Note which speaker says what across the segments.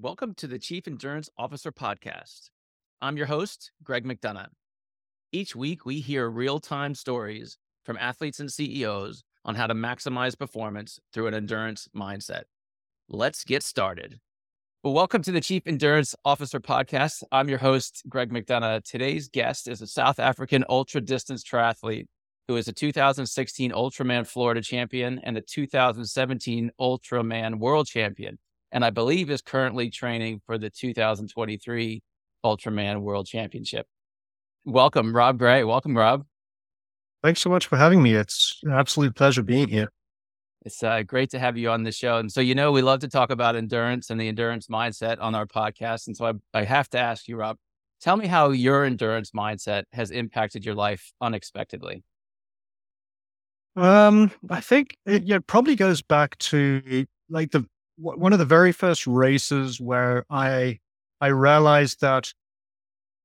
Speaker 1: Welcome to the Chief Endurance Officer Podcast. I'm your host, Greg McDonough. Each week, we hear real time stories from athletes and CEOs on how to maximize performance through an endurance mindset. Let's get started. Well, welcome to the Chief Endurance Officer Podcast. I'm your host, Greg McDonough. Today's guest is a South African ultra distance triathlete who is a 2016 Ultraman Florida champion and a 2017 Ultraman world champion and I believe is currently training for the 2023 Ultraman World Championship. Welcome, Rob Gray. Welcome, Rob.
Speaker 2: Thanks so much for having me. It's an absolute pleasure being here.
Speaker 1: It's uh, great to have you on the show. And so, you know, we love to talk about endurance and the endurance mindset on our podcast. And so I, I have to ask you, Rob, tell me how your endurance mindset has impacted your life unexpectedly.
Speaker 2: Um, I think it yeah, probably goes back to like the one of the very first races where I I realized that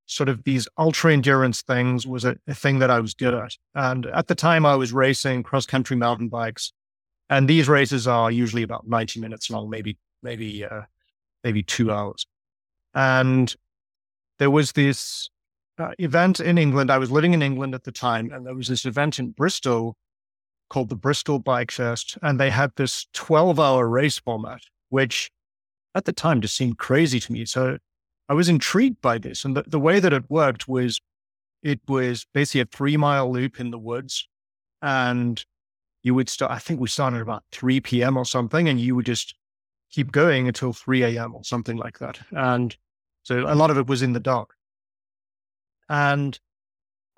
Speaker 2: sort of these ultra endurance things was a, a, thing that I was good at. And at the time, I was racing cross country mountain bikes, and these races are usually about ninety minutes long, maybe maybe uh, maybe two hours. And there was this uh, event in England. I was living in England at the time, and there was this event in Bristol called the Bristol Bike Fest, and they had this 12 hour race format, which at the time just seemed crazy to me. So I was intrigued by this. And the, the way that it worked was it was basically a three mile loop in the woods. And you would start, I think we started about 3 p.m. or something, and you would just keep going until 3 a.m. or something like that. And so a lot of it was in the dark. And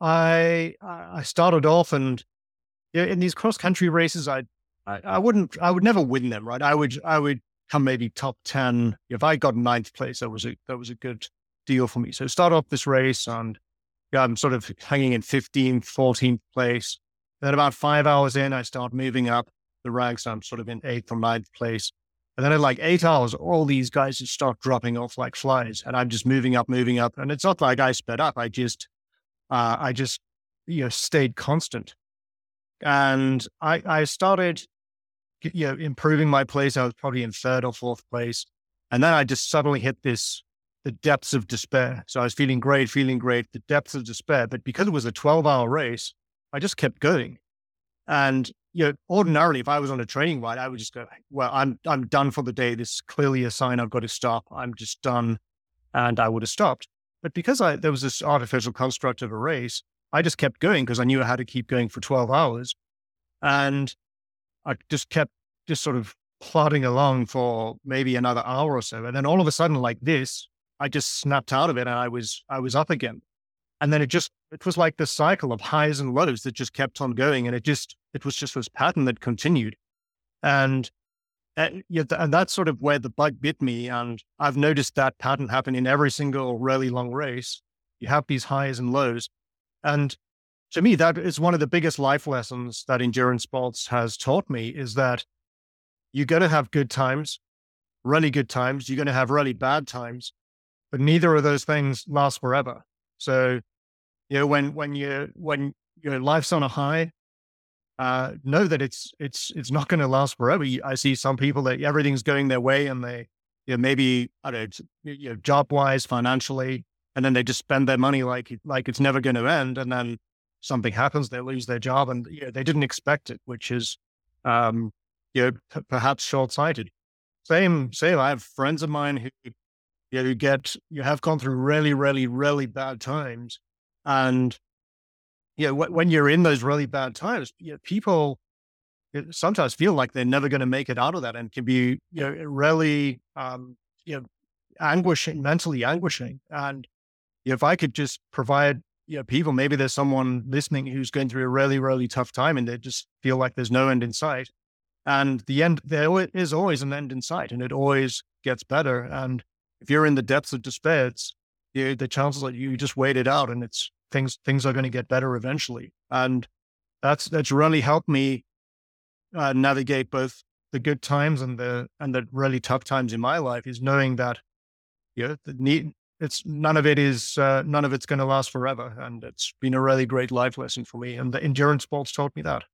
Speaker 2: I I started off and in these cross country races, I, I, I wouldn't, I would never win them, right? I would, I would come maybe top ten. If I got ninth place, that was a that was a good deal for me. So start off this race and yeah, I'm sort of hanging in 15th, 14th place. Then about five hours in, I start moving up the ranks. I'm sort of in eighth or ninth place. And then at like eight hours, all these guys just start dropping off like flies. And I'm just moving up, moving up. And it's not like I sped up. I just, uh, I just, you know, stayed constant. And I, I started, you know, improving my place. I was probably in third or fourth place. And then I just suddenly hit this, the depths of despair. So I was feeling great, feeling great, the depths of despair. But because it was a 12 hour race, I just kept going. And, you know, ordinarily, if I was on a training ride, I would just go, well, I'm, I'm done for the day. This is clearly a sign I've got to stop. I'm just done. And I would have stopped. But because I, there was this artificial construct of a race, I just kept going because I knew I had to keep going for 12 hours. And I just kept just sort of plodding along for maybe another hour or so. And then all of a sudden, like this, I just snapped out of it and I was, I was up again. And then it just, it was like this cycle of highs and lows that just kept on going. And it just, it was just this pattern that continued. And, and, and that's sort of where the bug bit me. And I've noticed that pattern happen in every single really long race. You have these highs and lows. And to me, that is one of the biggest life lessons that endurance sports has taught me is that you're going to have good times, really good times. You're going to have really bad times, but neither of those things last forever. So, you know, when, when you, when your life's on a high, uh, know that it's, it's, it's not going to last forever. I see some people that everything's going their way and they, you know, maybe, I don't know, you know, job wise, financially, and then they just spend their money like like it's never going to end, and then something happens, they lose their job, and you know, they didn't expect it, which is, um, you know, p- perhaps short sighted. Same, same. I have friends of mine who, you know, you get you have gone through really, really, really bad times, and you know, when you're in those really bad times, you know, people sometimes feel like they're never going to make it out of that, and can be you know really um, you know anguishing, mentally anguishing, and if I could just provide you know, people, maybe there's someone listening who's going through a really, really tough time and they just feel like there's no end in sight. And the end, there is always an end in sight and it always gets better. And if you're in the depths of despair, it's you the chances that you just wait it out and it's things, things are going to get better eventually. And that's, that's really helped me uh, navigate both the good times and the, and the really tough times in my life is knowing that, you know, the need, it's none of it is uh, none of it's going to last forever and it's been a really great life lesson for me and the endurance sports taught me that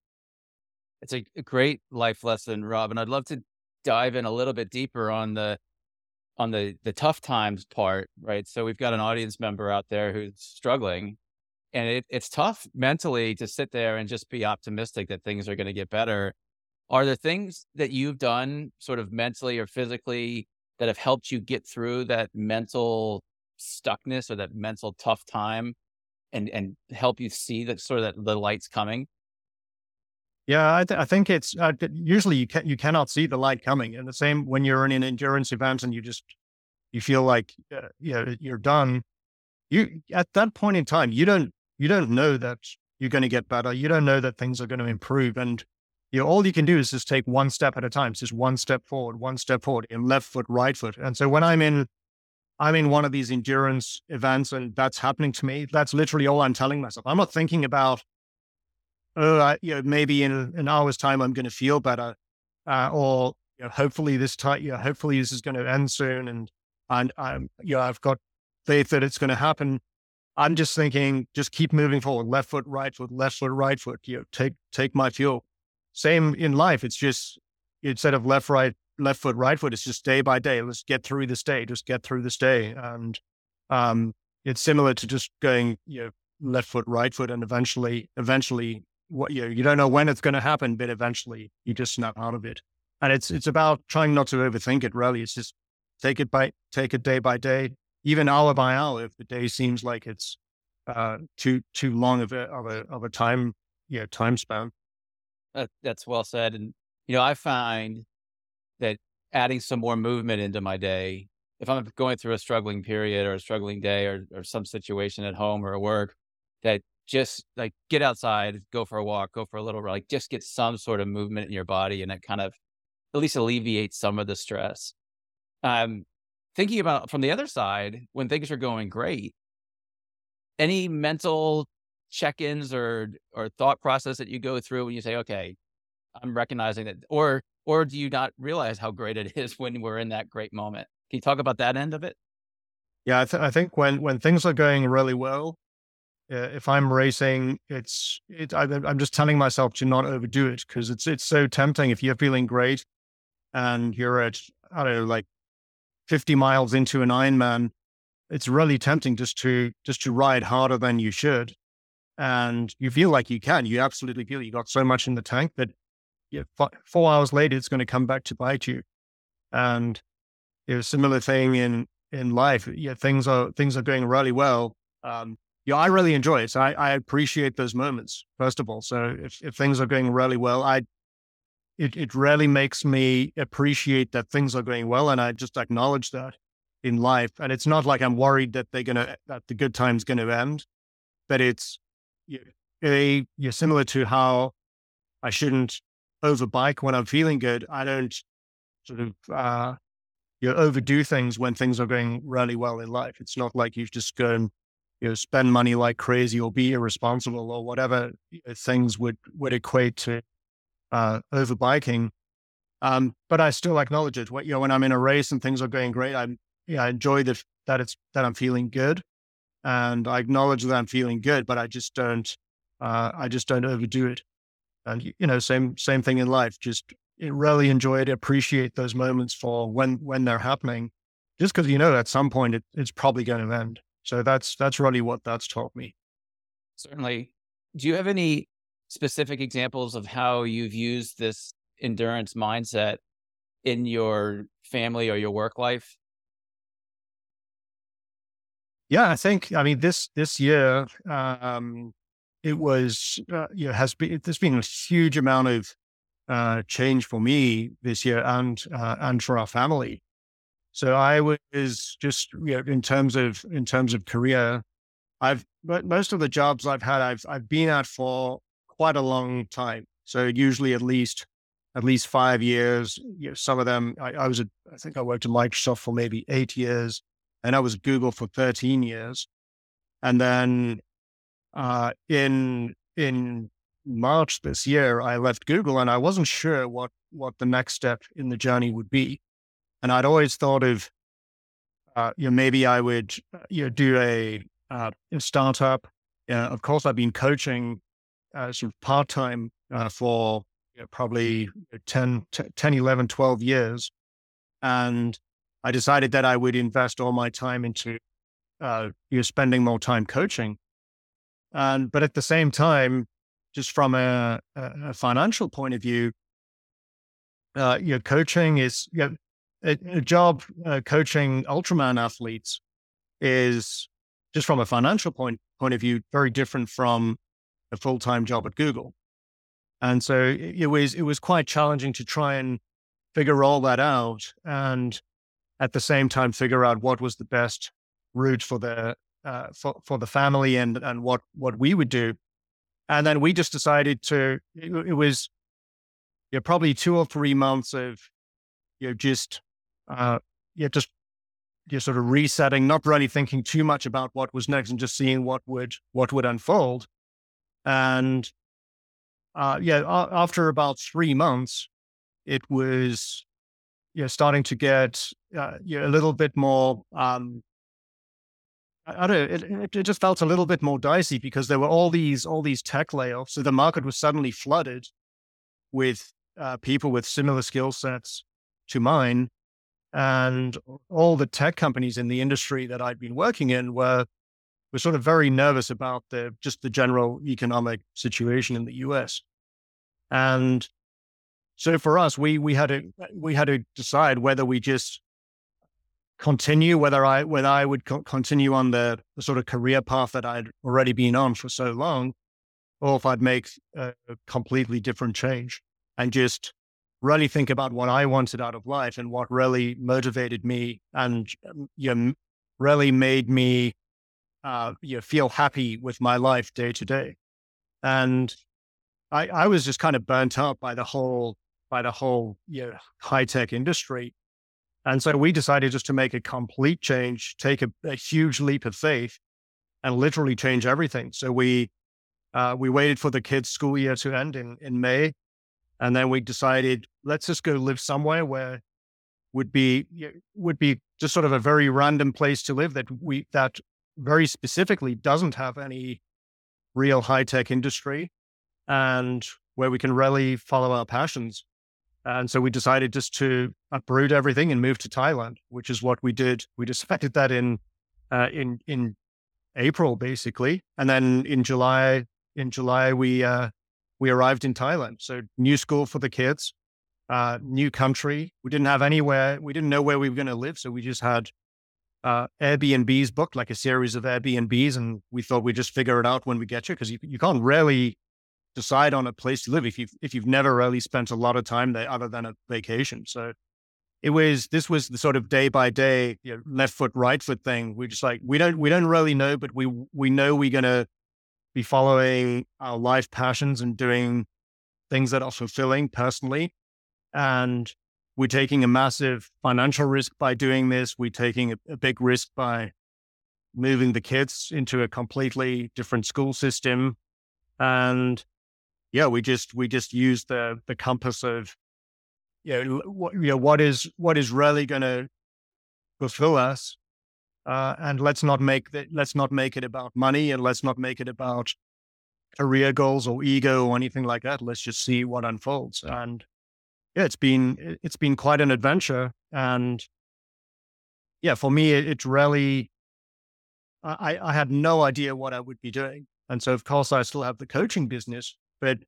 Speaker 1: it's a, great life lesson rob and i'd love to dive in a little bit deeper on the on the the tough times part, right? So we've got an audience member out there who's struggling, and it, it's tough mentally to sit there and just be optimistic that things are going to get better. Are there things that you've done, sort of mentally or physically, that have helped you get through that mental stuckness or that mental tough time, and and help you see that sort of that the light's coming?
Speaker 2: Yeah, I, th- I think it's uh, usually you can you cannot see the light coming, and the same when you're in an endurance event and you just you feel like uh, you know, you're done. You at that point in time, you don't you don't know that you're going to get better. You don't know that things are going to improve, and you know, all you can do is just take one step at a time. It's just one step forward, one step forward, in left foot, right foot. And so when I'm in I'm in one of these endurance events and that's happening to me, that's literally all I'm telling myself. I'm not thinking about oh, I, you know, maybe in an hour's time I'm going to feel better, uh, or you know, hopefully this time, you know, hopefully this is going to end soon, and and I'm, you know, I've got faith that it's going to happen. I'm just thinking, just keep moving forward, left foot, right foot, left foot, right foot. You know, take take my fuel. Same in life. It's just instead of left, right, left foot, right foot. It's just day by day. Let's get through this day. Just get through this day, and um, it's similar to just going, you know, left foot, right foot, and eventually, eventually what you you don't know when it's going to happen, but eventually you just snap out of it. And it's it's about trying not to overthink it. Really, it's just take it by take it day by day, even hour by hour. If the day seems like it's uh, too too long of a of a of a time yeah time span.
Speaker 1: That, that's well said. And you know, I find adding some more movement into my day, if I'm going through a struggling period or a struggling day or or some situation at home or at work, that just like get outside, go for a walk, go for a little like just get some sort of movement in your body and it kind of at least alleviates some of the stress. Um, thinking about from the other side, when things are going great, any mental check-ins or or thought process that you go through when you say, okay, I'm recognizing that, or or do you not realize how great it is when we're in that great moment? Can you talk about that end of it?
Speaker 2: Yeah, I, th- I think when when things are going really well, uh, if I'm racing, it's it, I, am just telling myself to not overdo it because it's it's so tempting. If you're feeling great and you're at I don't know like 50 miles into an Ironman, it's really tempting just to just to ride harder than you should, and you feel like you can. You absolutely feel you got so much in the tank that yeah, four hours later it's going to come back to bite you. And you know, similar thing in in life. Yeah, things are things are going really well. Um, yeah, I really enjoy it. So I, I appreciate those moments, first of all. So if, if things are going really well, I it, it really makes me appreciate that things are going well. And I just acknowledge that in life. And it's not like I'm worried that they're gonna that the good time's gonna end, but it's a you're similar to how I shouldn't overbike when I'm feeling good. I don't sort of uh you know, overdo things when things are going really well in life. It's not like you've just gone you know, spend money like crazy or be irresponsible or whatever things would, would equate to uh, overbiking. Um, but I still acknowledge it. What, you know, when I'm in a race and things are going great, I'm, yeah, I enjoy the, that it's, that I'm feeling good and I acknowledge that I'm feeling good, but I just don't, uh, I just don't overdo it. And, you know, same, same thing in life. Just really enjoy it, appreciate those moments for when, when they're happening, just because, you know, at some point it, it's probably going to end. So that's that's really what that's taught me.
Speaker 1: Certainly. Do you have any specific examples of how you've used this endurance mindset in your family or your work life?
Speaker 2: Yeah, I think I mean this this year um, it was uh, you know has been there's been a huge amount of uh, change for me this year and uh, and for our family. So I was just, you know, in terms of, in terms of career, I've, but most of the jobs I've had, I've, I've been at for quite a long time. So usually at least, at least five years. You know, some of them, I, I was, at, I think I worked at Microsoft for maybe eight years and I was Google for 13 years. And then, uh, in, in March this year, I left Google and I wasn't sure what, what the next step in the journey would be. And I'd always thought of, uh, you know, maybe I would, uh, you know, do a, uh, a startup. Uh, of course, I've been coaching uh, sort of part time uh, for you know, probably 10, 10, 11, 12 years. And I decided that I would invest all my time into uh, you know, spending more time coaching. And but at the same time, just from a, a financial point of view, uh, coaching is you know, a, a, job uh, coaching Ultraman athletes is just from a financial point point of view very different from a full time job at Google. And so it, it was it was quite challenging to try and figure all that out, and at the same time figure out what was the best route for the uh, for for the family and and what what we would do. And then we just decided to. It, it was you know, probably two or three months of you know just uh, you know, just you sort of resetting, not really thinking too much about what was next, and just seeing what would what would unfold. And uh, yeah, after about three months, it was you know, starting to get uh, you know, a little bit more um, I, don't know. It, it just felt a little bit more dicey because there were all these all these tech layoffs. So the market was suddenly flooded with uh, people with similar skill sets to mine, and all the tech companies in the industry that I'd been working in were were sort of very nervous about the just the general economic situation in the U.S. And so for us, we we had to we had to decide whether we just continue, whether I whether I would co- continue on the, the, sort of career path that I'd already been on for so long, or if I'd make a, a completely different change and just really think about what I wanted out of life and what really motivated me and um, you know, really made me uh, you know, feel happy with my life day to day. And I, I was just kind of burnt out by the whole by the whole you know, high tech industry and so we decided just to make a complete change, take a, a huge leap of faith and literally change everything. So we, uh, we waited for the kids' school year to end in, in May. And then we decided, let's just go live somewhere where would be, would be just sort of a very random place to live that we, that very specifically doesn't have any real high tech industry and where we can really follow our passions. And so we decided just to uproot everything and move to Thailand, which is what we did. We decided that in uh, in in April, basically, and then in July in July we uh, we arrived in Thailand. So new school for the kids, uh, new country. We didn't have anywhere. We didn't know where we were going to live, so we just had uh, Airbnbs booked, like a series of Airbnbs, and we thought we'd just figure it out when we get here because you you can't really decide on a place to live if you've if you've never really spent a lot of time there other than a vacation. So it was this was the sort of day by day you know, left foot right foot thing. We're just like we don't we don't really know, but we we know we're gonna be following our life passions and doing things that are fulfilling personally. And we're taking a massive financial risk by doing this. We're taking a, a big risk by moving the kids into a completely different school system. And yeah, we just we just use the the compass of you know what you know what is what is really going to fulfill us, uh, and let's not make that let's not make it about money, and let's not make it about career goals or ego or anything like that. Let's just see what unfolds. And yeah, it's been it's been quite an adventure, and yeah, for me, it, it's really I I had no idea what I would be doing, and so of course I still have the coaching business, but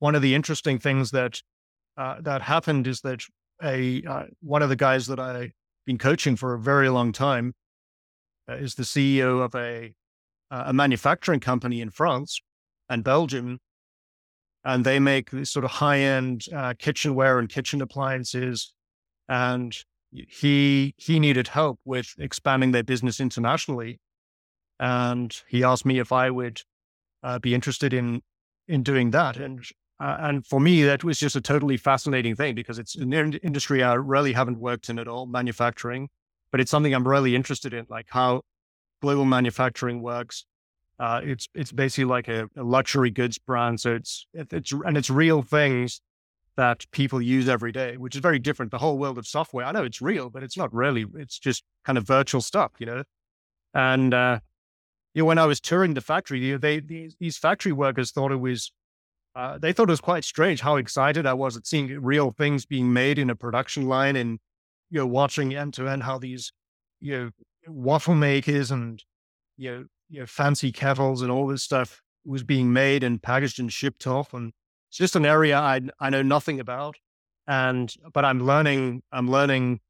Speaker 2: one of the interesting things that uh, that happened is that a uh, one of the guys that I've been coaching for a very long time uh, is the CEO of a a manufacturing company in France and Belgium, and they make sort of high end uh, kitchenware and kitchen appliances. And he he needed help with expanding their business internationally, and he asked me if I would uh, be interested in in doing that. And uh, and for me, that was just a totally fascinating thing because it's an industry I really haven't worked in at all, manufacturing, but it's something I'm really interested in, like how global manufacturing works. Uh, it's it's basically like a, a, luxury goods brand, so it's it's and it's real things that people use every day, which is very different. The whole world of software, I know it's real, but it's not really. It's just kind of virtual stuff, you know. And uh, you know, when I was touring the factory, you know, they these, factory workers thought it was, uh, they thought it was quite strange how excited I was at seeing real things being made in a production line and you know, watching end to end how these, you know, waffle makers and, you know, you know, fancy kettles and all this stuff was being made and packaged and shipped off. And it's just an area I, I know nothing about. And, but I'm learning, I'm learning,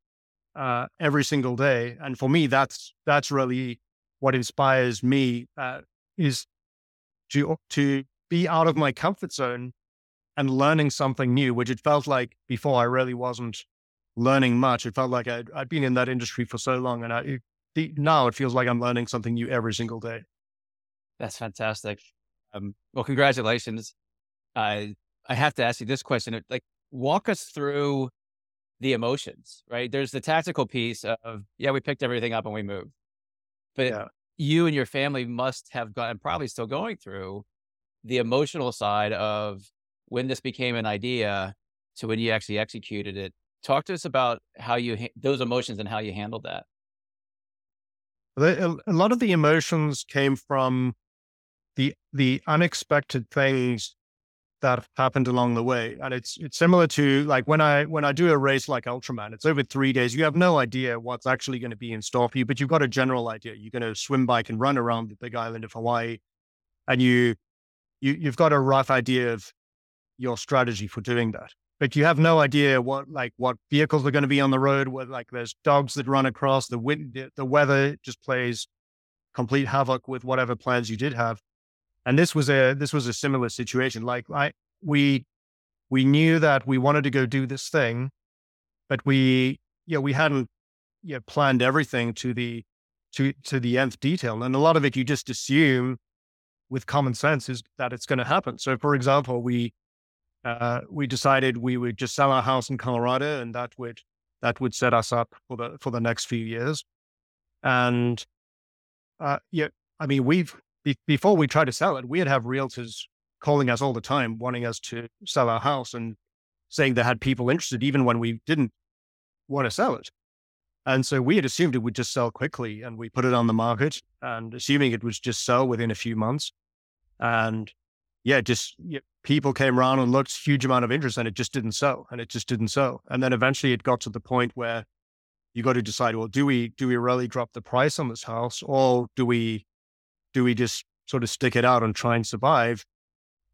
Speaker 2: uh, every single day. And for me, that's, that's really what inspires me, uh, is to, to be out of my comfort zone and learning something new, which it felt like before I really wasn't learning much. It felt like I'd, I'd been in that industry for so long, and I, it, now it feels like I'm learning something new every single day.
Speaker 1: That's fantastic. Um, well, congratulations. I I have to ask you this question: like, walk us through the emotions. Right? There's the tactical piece of yeah, we picked everything up and we moved, but yeah. You and your family must have gone, probably still going through the emotional side of when this became an idea to when you actually executed it. Talk to us about how you those emotions and how you handled that.
Speaker 2: A lot of the emotions came from the the unexpected things that happened along the way, and it's it's similar to like when I when I do a race like Ultraman. It's over three days. You have no idea what's actually going to be in store for you, but you've got a general idea. You're going to swim, bike, and run around the Big Island of Hawaii, and you you you've got a rough idea of your strategy for doing that. But you have no idea what like what vehicles are going to be on the road. Like there's dogs that run across the wind, the weather just plays complete havoc with whatever plans you did have. And this was a this was a similar situation. Like I we we knew that we wanted to go do this thing, but we yeah we hadn't yeah planned everything to the to to the nth detail. And a lot of it you just assume with common sense is that it's going to happen. So for example, we uh, we decided we would just sell our house in Colorado, and that would that would set us up for the for the next few years. And uh, yeah, I mean, we've be, before we tried to sell it, we'd have realtors calling us all the time, wanting us to sell our house and saying they had people interested, even when we didn't want to sell it. And so we had assumed it would just sell quickly, and we put it on the market, and assuming it would just sell within a few months. And yeah, just people came around and looked, huge amount of interest, and it just didn't sell, and it just didn't sell. And then eventually, it got to the point where you got to decide: well, do we do we really drop the price on this house, or do we do we just sort of stick it out and try and survive,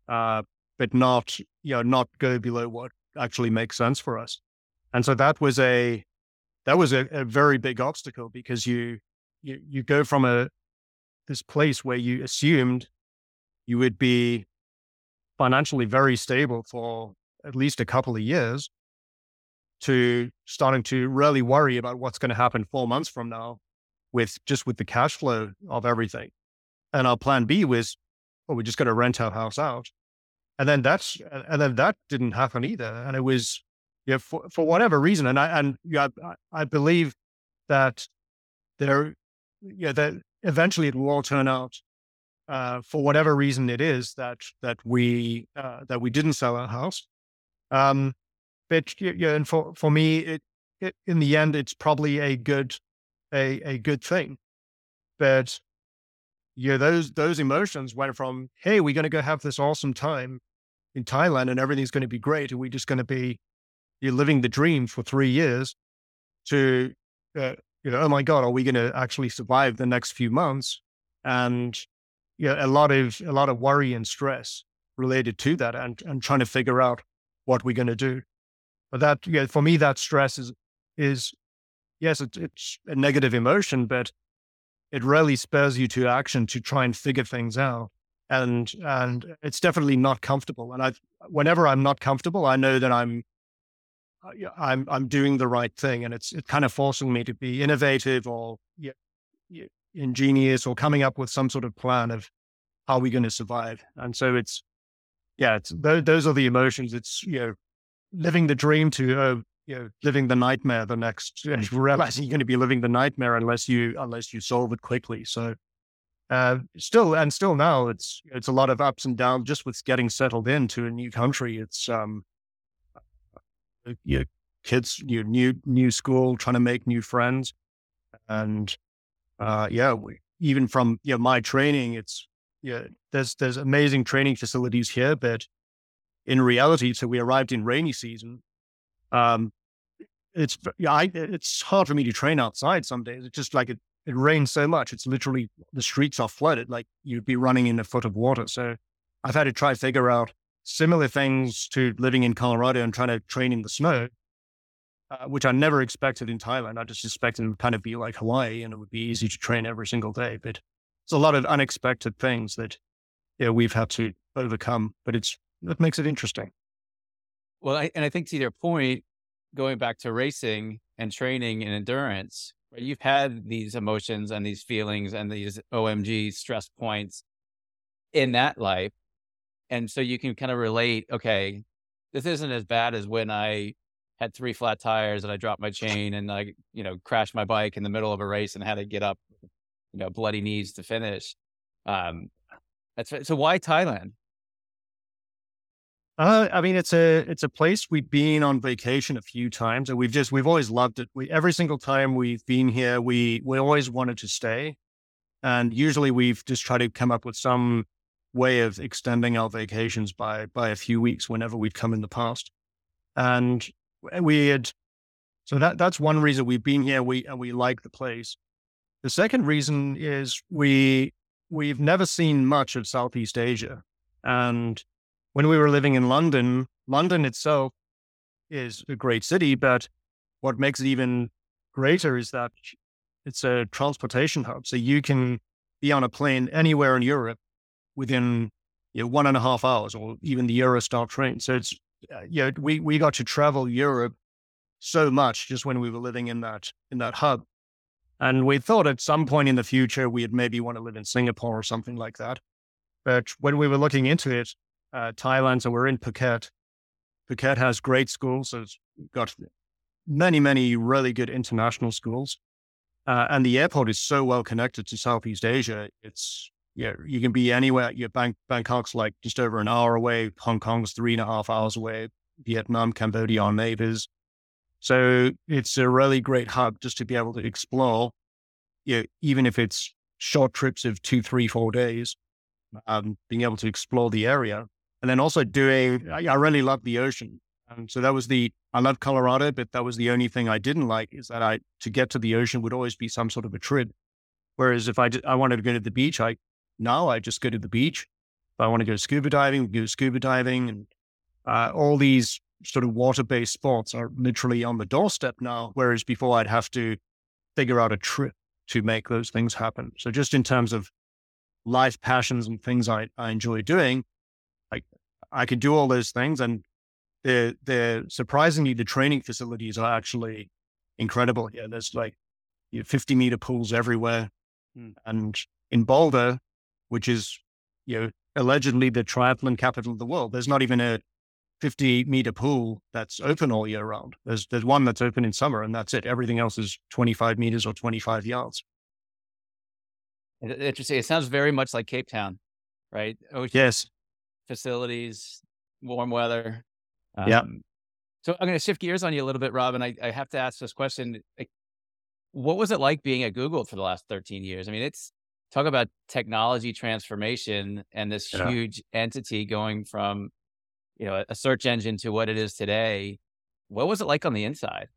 Speaker 2: uh, but not you know not go below what actually makes sense for us? And so that was a that was a, a very big obstacle because you you you go from a this place where you assumed you would be financially very stable for at least a couple of years to starting to really worry about what's going to happen four months from now with just with the cash flow of everything. And our plan B was, well, we're just going to rent our house out. And then that's, and then that didn't happen either. And it was, yeah, for, for whatever reason. And I, and yeah, I, I believe that there, yeah, that eventually it will all turn out uh, for whatever reason it is that that we uh, that we didn't sell our house. Um, but yeah, and for for me, it, it in the end, it's probably a good a a good thing. But yeah, those those emotions went from hey, we're going to go have this awesome time in Thailand and everything's going to be great, and we're just going to be you're living the dream for three years to uh, you know, oh my god, are we going to actually survive the next few months? And you know, a lot of a lot of worry and stress related to that, and and trying to figure out what we're going to do. But that, yeah, for me, that stress is is yes, it's, it's a negative emotion, but it really spurs you to action to try and figure things out. And and it's definitely not comfortable. And I, whenever I'm not comfortable, I know that I'm uh, I'm I'm doing the right thing, and it's it's kind of forcing me to be innovative or ingenious or coming up with some sort of plan of how we're going to survive. And so it's, yeah, it's, those, those are the emotions. It's, you know, living the dream to, uh, you know, living the nightmare the next, realizing you're going to be living the nightmare unless you, unless you solve it quickly. So, uh, still, and still now it's, it's a lot of ups and downs just with getting settled into a new country. It's, um, your kids, your new, new school, trying to make new friends. And uh, yeah, we, even from you know, my training, it's yeah, there's there's amazing training facilities here, but in reality, so we arrived in rainy season. Um, it's yeah, I, it's hard for me to train outside some days. It's just like it, it rains so much. It's literally the streets are flooded. Like you'd be running in a foot of water. So I've had to try figure out similar things to living in Colorado and trying to train in the snow, uh, which I never expected in Thailand. I just expected it would kind of be like Hawaii and it would be easy to train every single day. But it's a lot of unexpected things that you know, we've had to overcome, but it's, it makes it interesting.
Speaker 1: Well, I, and I think to your point, going back to racing and training and endurance, right, you've had these emotions and these feelings and these OMG stress points in that life. And so you can kind of relate, okay, this isn't as bad as when I had three flat tires and I dropped my chain and I, you know, crashed my bike in the middle of a race and had to get up, you know, bloody knees to finish. Um, that's so why Thailand?
Speaker 2: Uh, I mean, it's a it's a place we've been on vacation a few times, and we've just we've always loved it. We every single time we've been here, we we always wanted to stay, and usually we've just tried to come up with some way of extending our vacations by by a few weeks whenever we'd come in the past, and we had so that that's one reason we've been here. We and we like the place. The second reason is we we've never seen much of Southeast Asia, and when we were living in London, London itself is a great city, but what makes it even greater is that it's a transportation hub. So you can be on a plane anywhere in Europe within you know, one and a half hours, or even the Eurostar train. So it's uh, you know, we we got to travel Europe so much just when we were living in that in that hub, and we thought at some point in the future we'd maybe want to live in Singapore or something like that. But when we were looking into it, uh, Thailand. So we're in Phuket. Phuket has great schools. So it's got many, many really good international schools. Uh, and the airport is so well connected to Southeast Asia. It's, yeah, you can be anywhere. Your Bang- Bangkok's like just over an hour away. Hong Kong's three and a half hours away. Vietnam, Cambodia are neighbors. So it's a really great hub just to be able to explore, you know, even if it's short trips of two, three, four days, um, being able to explore the area. And then also doing, I, I really love the ocean. And so that was the, I love Colorado, but that was the only thing I didn't like is that I, to get to the ocean would always be some sort of a trip. Whereas if I, I wanted to go to the beach, I, now I just go to the beach. If I want to go scuba diving, go scuba diving and uh, all these sort of water-based spots are literally on the doorstep now. Whereas before I'd have to figure out a trip to make those things happen. So just in terms of life passions and things I, I enjoy doing, I could do all those things. And the the surprisingly, the training facilities are actually incredible. Yeah, there's like 50 meter pools everywhere. Hmm. And in Boulder, which is, you know, allegedly the triathlon capital of the world, there's not even a 50 meter pool that's open all year round. There's there's one that's open in summer, and that's it. Everything else is 25 meters or 25 yards.
Speaker 1: Interesting. It sounds very much like Cape Town, right?
Speaker 2: Ocean, yes
Speaker 1: facilities, warm weather.
Speaker 2: Um, yeah.
Speaker 1: So I'm going to shift gears on you a little bit, Rob, and I, I have to ask this question. What was it like being at Google for the last 13 years? I mean, it's talk about technology transformation and this yeah. huge entity going from, you know, a search engine to what it is today. What was it like on the inside?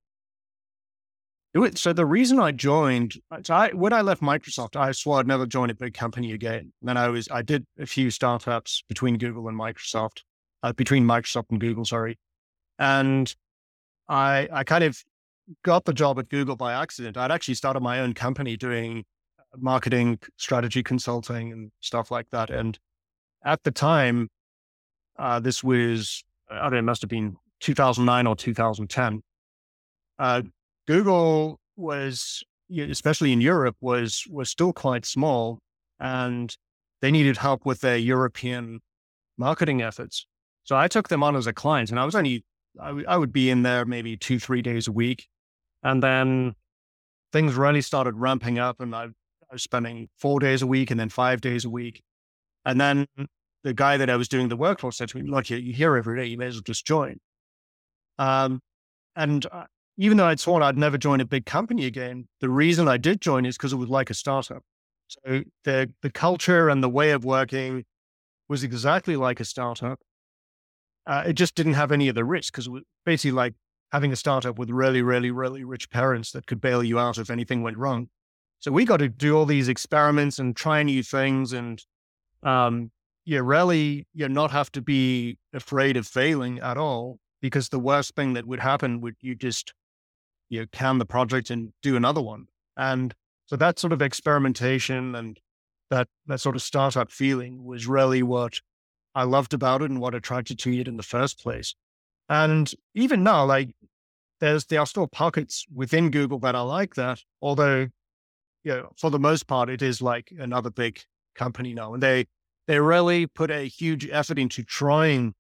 Speaker 2: So the reason I joined, so I, when I left Microsoft, I swore I'd never join a big company again. And then I was, I did a few startups between Google and Microsoft, uh, between Microsoft and Google, sorry. And I, I kind of got the job at Google by accident. I'd actually started my own company doing marketing, strategy consulting, and stuff like that. And at the time, uh, this was, I don't know, it must have been 2009 or 2010. Uh, Google was, especially in Europe, was was still quite small, and they needed help with their European marketing efforts. So I took them on as a client, and I was only I, w- I would be in there maybe two three days a week, and then things really started ramping up, and I, I was spending four days a week and then five days a week, and then the guy that I was doing the work for said to me, "Look, you're here every day. You may as well just join." Um, and even though I'd sworn I'd never join a big company again, the reason I did join is because it was like a startup. So the the culture and the way of working was exactly like a startup. Uh, it just didn't have any of the risks because it was basically like having a startup with really, really, really rich parents that could bail you out if anything went wrong. So we got to do all these experiments and try new things and um, you really you not have to be afraid of failing at all because the worst thing that would happen would you just you know, can the project and do another one. And so that sort of experimentation and that that sort of startup feeling was really what I loved about it and what attracted to it in the first place. And even now, like there's there are still pockets within Google that are like that, although you know, for the most part, it is like another big company now. And they they really put a huge effort into trying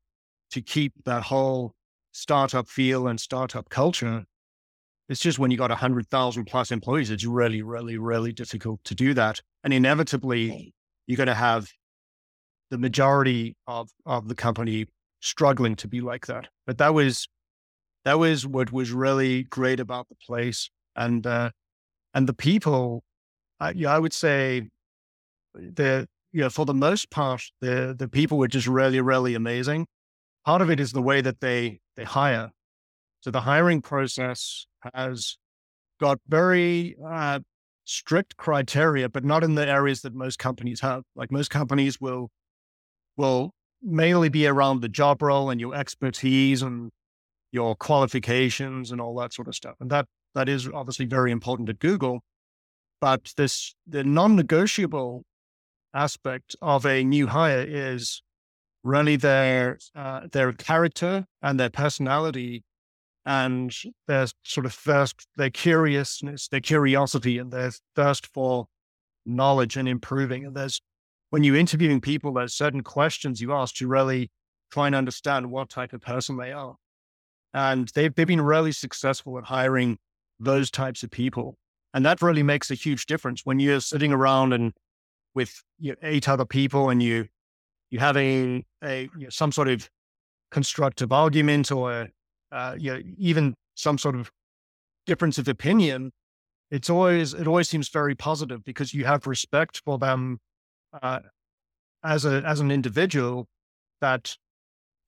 Speaker 2: to keep that whole startup feel and startup culture. It's just when you got a hundred thousand plus employees, it's really, really, really difficult to do that. And inevitably you're going to have the majority of, of the company struggling to be like that. But that was, that was what was really great about the place. And, uh, and the people, I, yeah, I would say the, you know, for the most part, the the people were just really, really amazing. Part of it is the way that they they hire. So the hiring process has got very uh, strict criteria, but not in the areas that most companies have. Like most companies will will mainly be around the job role and your expertise and your qualifications and all that sort of stuff. And that that is obviously very important at Google. But this the non-negotiable aspect of a new hire is really their uh, their character and their personality and their sort of thirst, their curiousness, their curiosity, and their thirst for knowledge and improving. And there's when you're interviewing people, there's certain questions you ask to really try and understand what type of person they are. And they've they've been really successful at hiring those types of people. And that really makes a huge difference when you're sitting around and with you know, eight other people and you you have a, a you know, some sort of constructive argument or uh, you know, even some sort of difference of opinion, it's always it always seems very positive because you have respect for them uh, as a as an individual that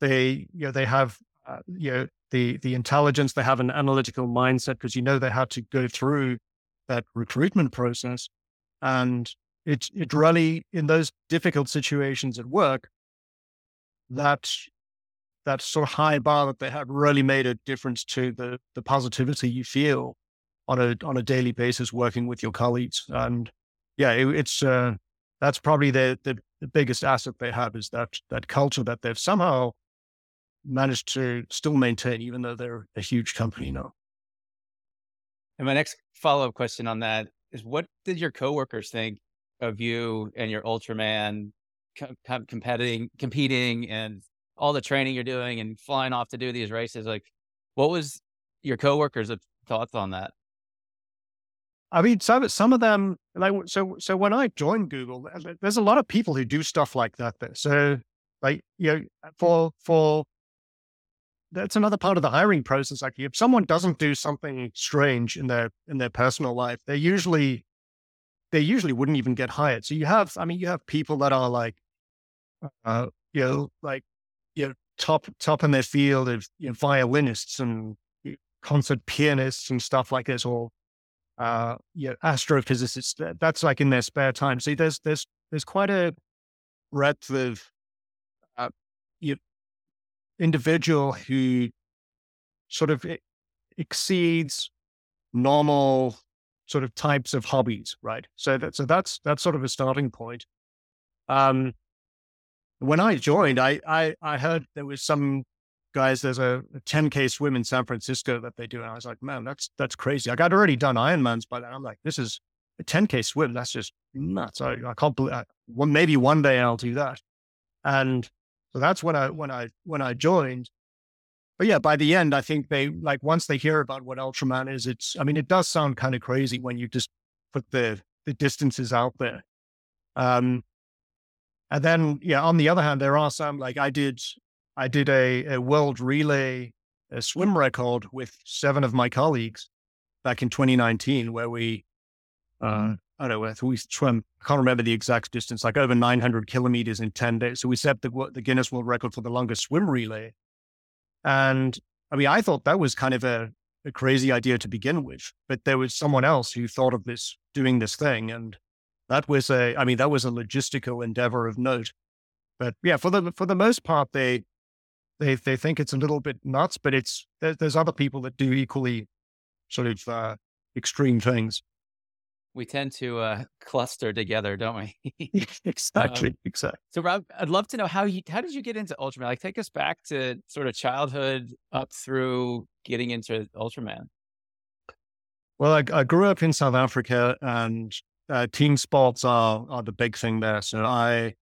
Speaker 2: they you know they have uh, you know the the intelligence they have an analytical mindset because you know they had to go through that recruitment process. And it it really in those difficult situations at work that that sort of high bar that they have really made a difference to the the positivity you feel on a on a daily basis working with your colleagues. And yeah it, it's uh, that's probably the, the the biggest asset they have is that that culture that they've somehow managed to still maintain even though they're a huge company now.
Speaker 1: And my next follow-up question on that is what did your coworkers think of you and your Ultraman com- competing, competing, and all the training you're doing and flying off to do these races. Like, what was your coworkers' thoughts on that?
Speaker 2: I mean, some some of them like so. So when I joined Google, there's a lot of people who do stuff like that. So, like you know, for for that's another part of the hiring process. Like, if someone doesn't do something strange in their in their personal life, they usually they usually wouldn't even get hired. So you have, I mean, you have people that are like, uh, you know, like, you know, top, top in their field of you know, violinists and concert pianists and stuff like this, or, uh, you know, astrophysicists. That's like in their spare time. See, there's, there's, there's quite a breadth of, uh, you individual who sort of exceeds normal sort of types of hobbies, right? So that, so that's that's sort of a starting point. Um, when I joined, I, I I heard there was some guys. There's a, a 10k swim in San Francisco that they do, and I was like, man, that's that's crazy. Like I'd already done Ironmans by then. I'm like, this is a 10k swim. That's just nuts. I, I can't believe. I, well, maybe one day I'll do that. And so that's when I when I when I joined but yeah, by the end, I think they like once they hear about what Ultraman is, it's I mean, it does sound kind of crazy when you just put the the distances out there. Um and then yeah, on the other hand, there are some like I did I did a, a world relay a swim record with seven of my colleagues back in 2019 where we uh mm-hmm. I don't know, we swam, I can't remember the exact distance, like over 900 kilometers in 10 days. So we set the, the Guinness World Record for the longest swim relay. And I mean, I thought that was kind of a, a crazy idea to begin with, but there was someone else who thought of this, doing this thing. And that was a, I mean, that was a logistical endeavor of note. But yeah, for the, for the most part, they, they, they think it's a little bit nuts, but it's, there, there's other people that do equally sort of uh, extreme things.
Speaker 1: We tend to uh, cluster together, don't we?
Speaker 2: exactly, um, exactly.
Speaker 1: So, Rob, I'd love to know how you how did you get into Ultraman? Like, take us back to sort of childhood up through getting into Ultraman.
Speaker 2: Well, I, I grew up in South Africa, and uh, team sports are are the big thing there. So I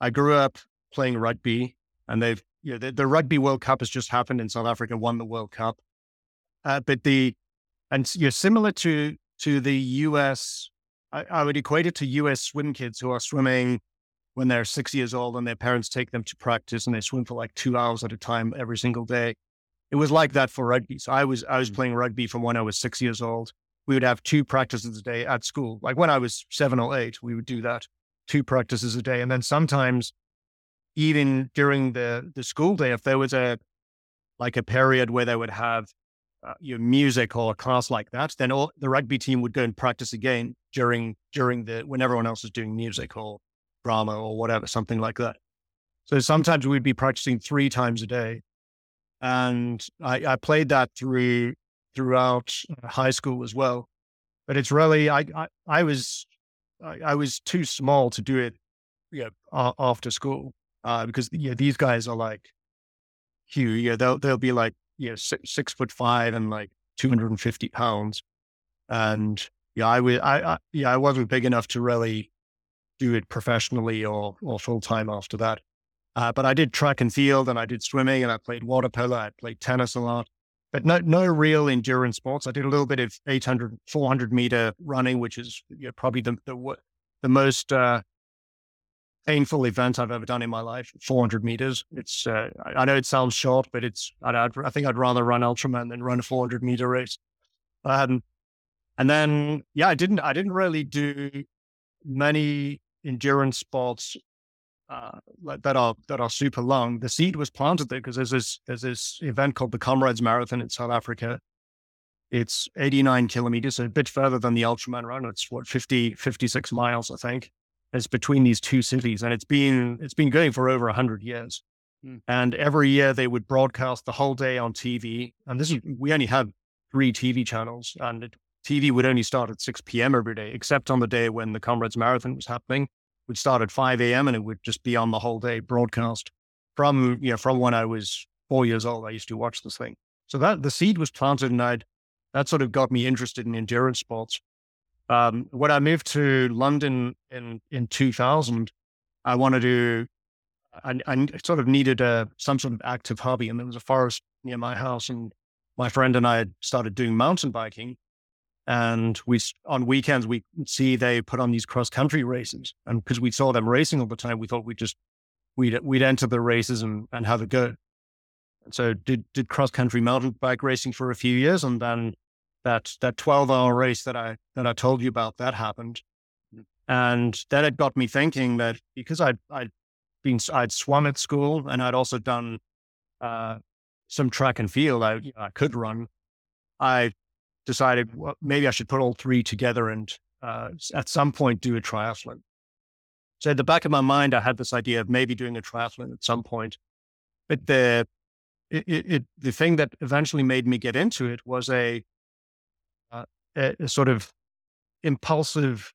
Speaker 2: I grew up playing rugby, and they've you know, the, the Rugby World Cup has just happened in South Africa, won the World Cup, uh, but the and you're similar to to the US. I, I would equate it to US swim kids who are swimming when they're six years old and their parents take them to practice and they swim for like two hours at a time every single day. It was like that for rugby. So I was I was mm. playing rugby from when I was six years old. We would have two practices a day at school. Like when I was seven or eight, we would do that, two practices a day. And then sometimes even during the the school day, if there was a like a period where they would have uh, your music or a class like that, then all, the rugby team would go and practice again during during the when everyone else is doing music or drama or whatever, something like that. So sometimes we'd be practicing three times a day, and I, I played that through throughout high school as well. But it's really I I, I was I, I, was too small to do it, yeah, after school uh, because yeah, these guys are like huge. Yeah, they'll they'll be like you know, six, six foot five and like 250 pounds. And yeah, I was, I, I, yeah, I wasn't big enough to really do it professionally or, or full time after that. Uh, but I did track and field and I did swimming and I played water polo. I played tennis a lot, but no, no real endurance sports. I did a little bit of 800, 400 meter running, which is you know, probably the, the, the most, uh, painful event I've ever done in my life. 400 meters. It's, uh, I know it sounds short, but it's, I'd, i think I'd rather run Ultraman than run a 400 meter race. Um, and then, yeah, I didn't, I didn't really do many endurance sports, uh, that are, that are super long. The seed was planted there because there's this, there's this event called the Comrades Marathon in South Africa. It's 89 kilometers, a bit further than the Ultraman run. It's what, 50, 56 miles, I think. It's between these two cities, and it's been it's been going for over hundred years. Mm. And every year they would broadcast the whole day on TV. And this is we only had three TV channels, and it, TV would only start at six p.m. every day, except on the day when the Comrades Marathon was happening. Would start at five a.m. and it would just be on the whole day broadcast from you know from when I was four years old. I used to watch this thing. So that the seed was planted, and I'd that sort of got me interested in endurance sports. Um, when I moved to London in, in 2000, I wanted to, I, I sort of needed a, some sort of active hobby. And there was a forest near my house. And my friend and I had started doing mountain biking. And we, on weekends, we see they put on these cross country races. And because we saw them racing all the time, we thought we'd just, we'd, we'd enter the races and, and have a go. And so did, did cross country mountain bike racing for a few years. And then that that 12 hour race that I that I told you about that happened. And then it got me thinking that because I'd I'd been I'd swum at school and I'd also done uh, some track and field I, I could run. I decided well, maybe I should put all three together and uh, at some point do a triathlon. So at the back of my mind, I had this idea of maybe doing a triathlon at some point. But the it, it, the thing that eventually made me get into it was a a, a sort of impulsive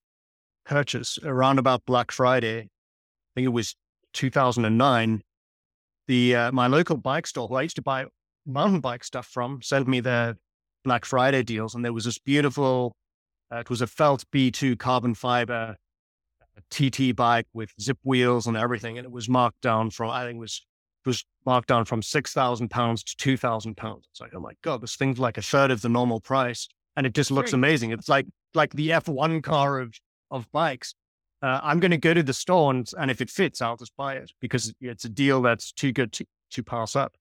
Speaker 2: purchase around about Black Friday. I think it was 2009. The uh, my local bike store, who I used to buy mountain bike stuff from, sent me their Black Friday deals, and there was this beautiful. Uh, it was a felt B2 carbon fiber TT bike with Zipp wheels and everything, and it was marked down from I think it was it was marked down from six thousand pounds to two thousand pounds. It's like, oh my god, this thing's like a third of the normal price and it just looks amazing. It's like like the F1 car of of bikes. Uh, I'm going to go to the store and, and if it fits, I'll just buy it because it's a deal that's too good to, to pass up.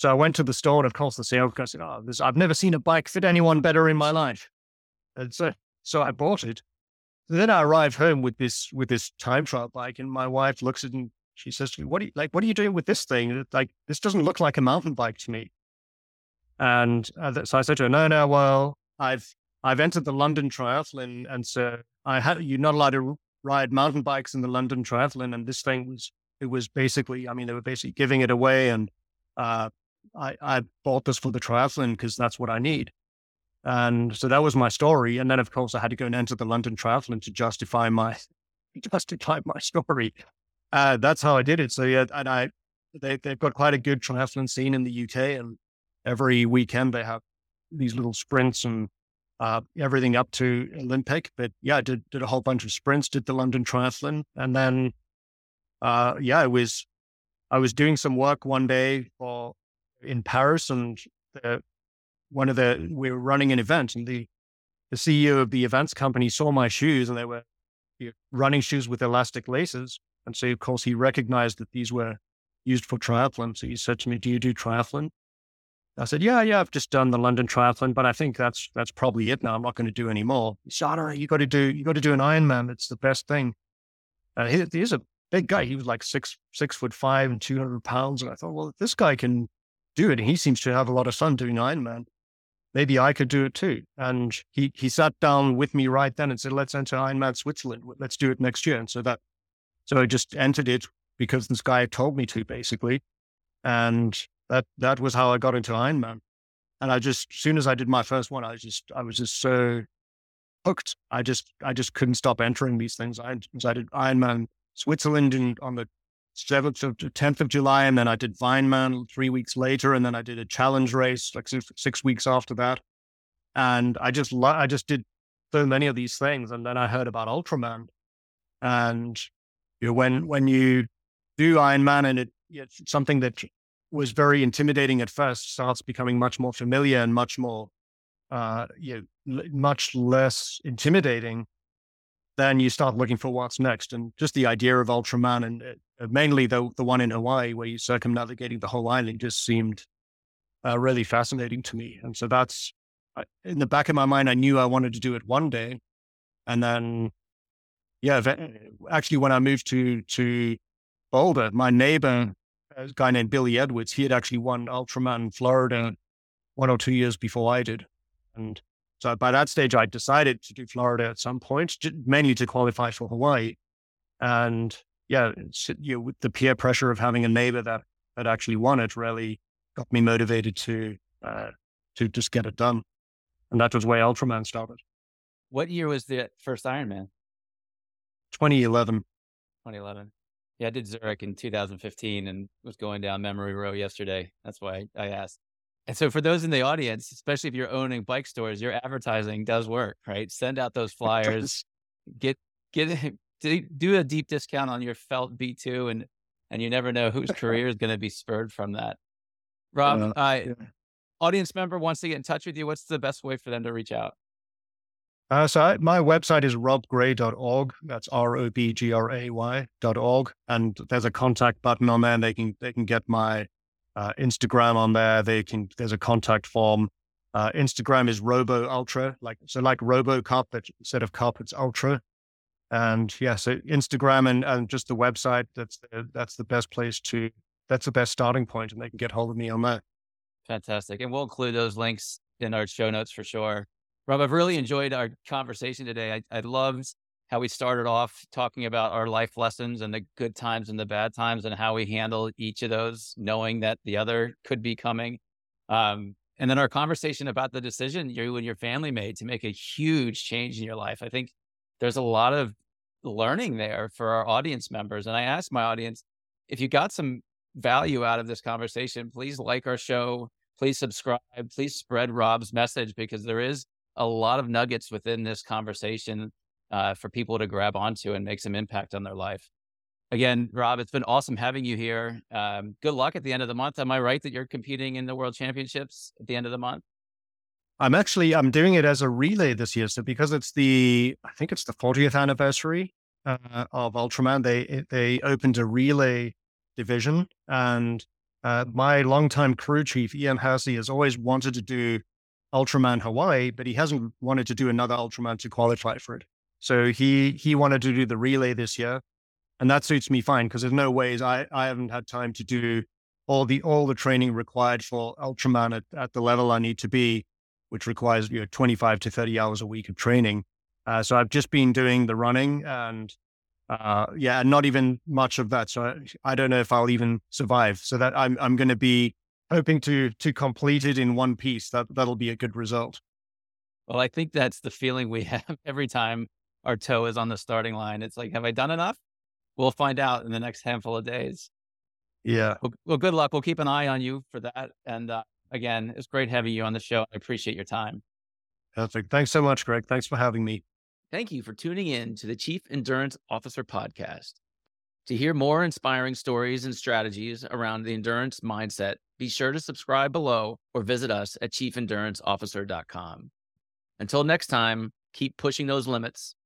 Speaker 2: So I went to the store and of course the sales guy said, "Oh, this, I've never seen a bike fit anyone better in my life." And so so I bought it. then I arrived home with this with this time trial bike, and my wife looks at it and she says to me, "What are you like? What are you doing with this thing? Like this doesn't look like a mountain bike to me." And uh, so I said to her, no, no, well, I've, I've entered the London triathlon. And so I had, you're not allowed to ride mountain bikes in the London triathlon. And this thing was, it was basically, I mean, they were basically giving it away. And, uh, I, I bought this for the triathlon because that's what I need. And so that was my story. And then, of course, I had to go and enter the London Triathlon to justify my justify my story. Uh, that's how I did it. So yeah, and I they they've got quite a good triathlon scene in the UK, and every weekend they have these little sprints and uh, everything up to Olympic. But yeah, I did did a whole bunch of sprints, did the London Triathlon, and then uh, yeah, I was I was doing some work one day for in Paris, and the one of the we were running an event, and the the CEO of the events company saw my shoes, and they were running shoes with elastic laces. And so, of course, he recognized that these were used for triathlon. So he said to me, "Do you do triathlon?" I said, "Yeah, yeah, I've just done the London Triathlon, but I think that's that's probably it now. I'm not going to do any more." He said, "No, you got to do you got to do an Ironman. It's the best thing." Uh, he, he's a big guy. He was like six six foot five and two hundred pounds, and I thought, well, this guy can do it, and he seems to have a lot of fun doing Ironman maybe I could do it too. And he, he sat down with me right then and said, let's enter Ironman Switzerland. Let's do it next year. And so that, so I just entered it because this guy told me to basically. And that, that was how I got into Ironman. And I just, as soon as I did my first one, I just, I was just so hooked. I just, I just couldn't stop entering these things. I, did Ironman Switzerland in, on the 7th of 10th of July. And then I did Vineman three weeks later. And then I did a challenge race like six, six weeks after that. And I just, I just did so many of these things. And then I heard about Ultraman. And you know, when, when you do Ironman and it, it's something that was very intimidating at first starts becoming much more familiar and much more, uh, you know, much less intimidating then you start looking for what's next. And just the idea of Ultraman and uh, mainly the, the one in Hawaii where you're circumnavigating the whole island just seemed uh, really fascinating to me. And so that's in the back of my mind, I knew I wanted to do it one day. And then, yeah, actually, when I moved to, to Boulder, my neighbor, a guy named Billy Edwards, he had actually won Ultraman Florida one or two years before I did. And so by that stage, I decided to do Florida at some point, mainly to qualify for Hawaii. And yeah, you know, with the peer pressure of having a neighbor that that actually won it really got me motivated to uh, to just get it done. And that was where Ultraman started.
Speaker 1: What year was the first Ironman?
Speaker 2: 2011.
Speaker 1: 2011. Yeah, I did Zurich in 2015 and was going down memory row yesterday. That's why I asked. And so for those in the audience, especially if you're owning bike stores, your advertising does work, right? Send out those flyers, get get do a deep discount on your felt B2 and and you never know whose career is going to be spurred from that. Rob, uh, uh, yeah. audience member wants to get in touch with you. What's the best way for them to reach out?
Speaker 2: Uh, so I, my website is robgray.org. That's R O B G R A Y.org. And there's a contact button on there and they can, they can get my uh, Instagram on there. They can there's a contact form. Uh, Instagram is Robo Ultra, like so like Robo Cup, but instead of Cup, it's Ultra. And yeah, so Instagram and, and just the website. That's the, that's the best place to. That's the best starting point, and they can get hold of me on that.
Speaker 1: Fantastic, and we'll include those links in our show notes for sure. Rob, I've really enjoyed our conversation today. I, I loved how we started off talking about our life lessons and the good times and the bad times and how we handle each of those, knowing that the other could be coming. Um, and then our conversation about the decision you and your family made to make a huge change in your life. I think there's a lot of learning there for our audience members. And I asked my audience if you got some value out of this conversation, please like our show, please subscribe, please spread Rob's message because there is a lot of nuggets within this conversation uh, for people to grab onto and make some impact on their life. Again, Rob, it's been awesome having you here. Um, good luck at the end of the month. Am I right that you're competing in the World Championships at the end of the month?
Speaker 2: I'm actually I'm doing it as a relay this year. So because it's the I think it's the 40th anniversary uh, of Ultraman, they they opened a relay division, and uh, my longtime crew chief Ian Hassey has always wanted to do Ultraman Hawaii, but he hasn't wanted to do another Ultraman to qualify for it. So he he wanted to do the relay this year, and that suits me fine because there's no ways I I haven't had time to do all the all the training required for Ultraman at, at the level I need to be, which requires you know 25 to 30 hours a week of training. Uh, so I've just been doing the running and uh, yeah, not even much of that. So I, I, don't know if I'll even survive. So that I'm I'm going to be hoping to to complete it in one piece. That that'll be a good result.
Speaker 1: Well, I think that's the feeling we have every time our toe is on the starting line. It's like, have I done enough? We'll find out in the next handful of days.
Speaker 2: Yeah.
Speaker 1: Well, well good luck. We'll keep an eye on you for that. And uh, again, it's great having you on the show. I appreciate your time.
Speaker 2: Perfect. Thanks so much, Greg. Thanks for having me.
Speaker 1: Thank you for tuning in to the Chief Endurance Officer podcast. To hear more inspiring stories and strategies around the endurance mindset, be sure to subscribe below or visit us at chiefenduranceofficer.com. Until next time, keep pushing those limits